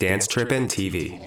Dance Trippin' TV.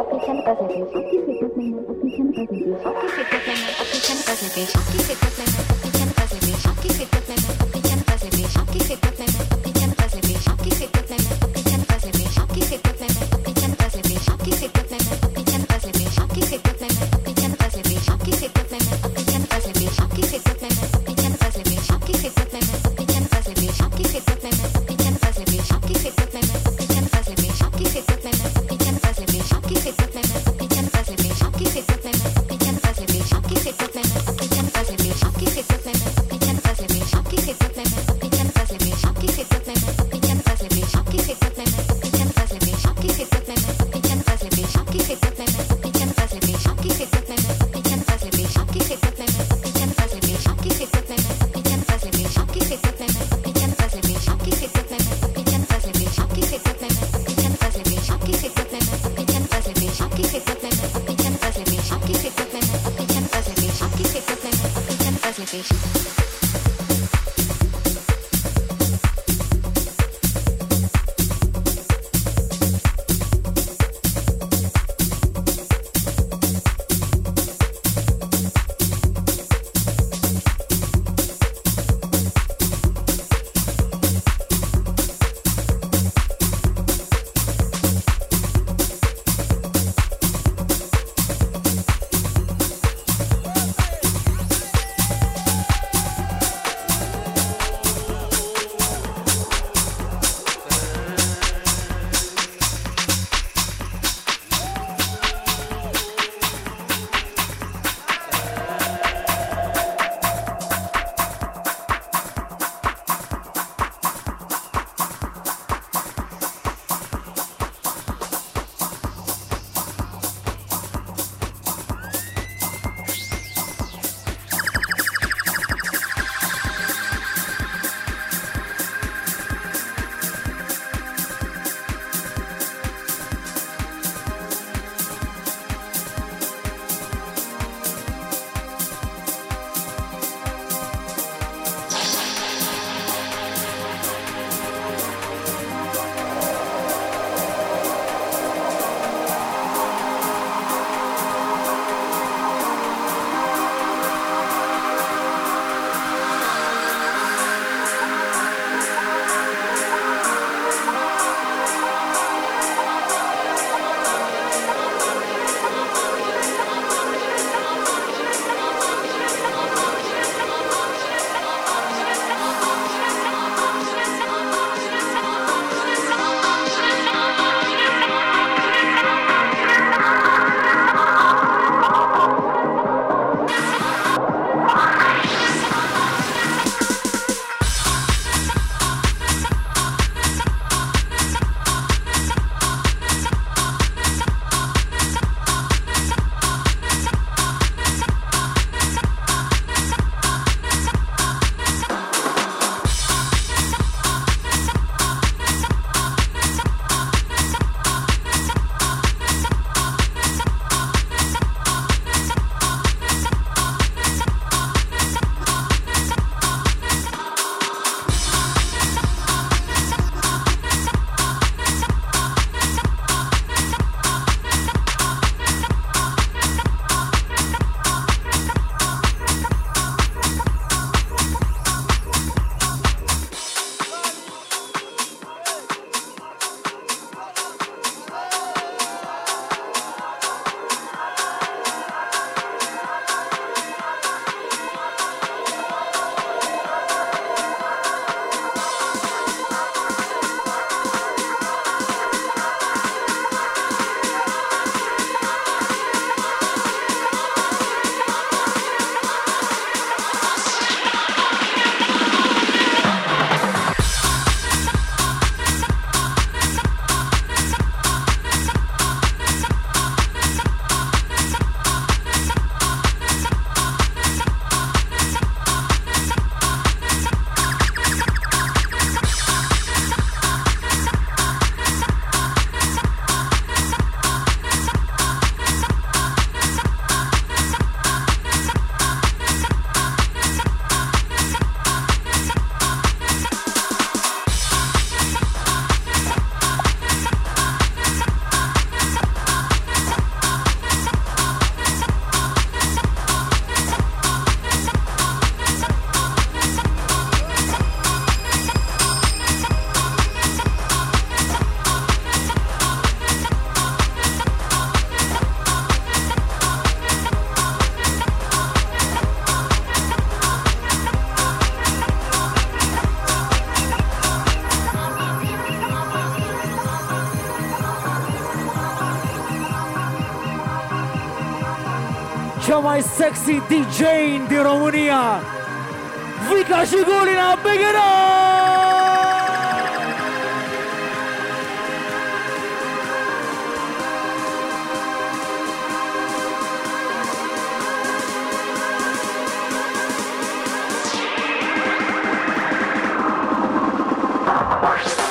आपकी क्षमता से पेश आपकी फिटनेस में है आपकी क्षमता से पेश आपकी फिटनेस में है आपकी क्षमता से पेश आपकी फिटनेस में है आपकी क्षमता से पेश आपकी फिटनेस में है आपकी क्षमता से पेश आपकी फिटनेस में है आपकी sexy DJ din România, Vica și Golina Begheran! Worse.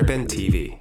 Urban TV.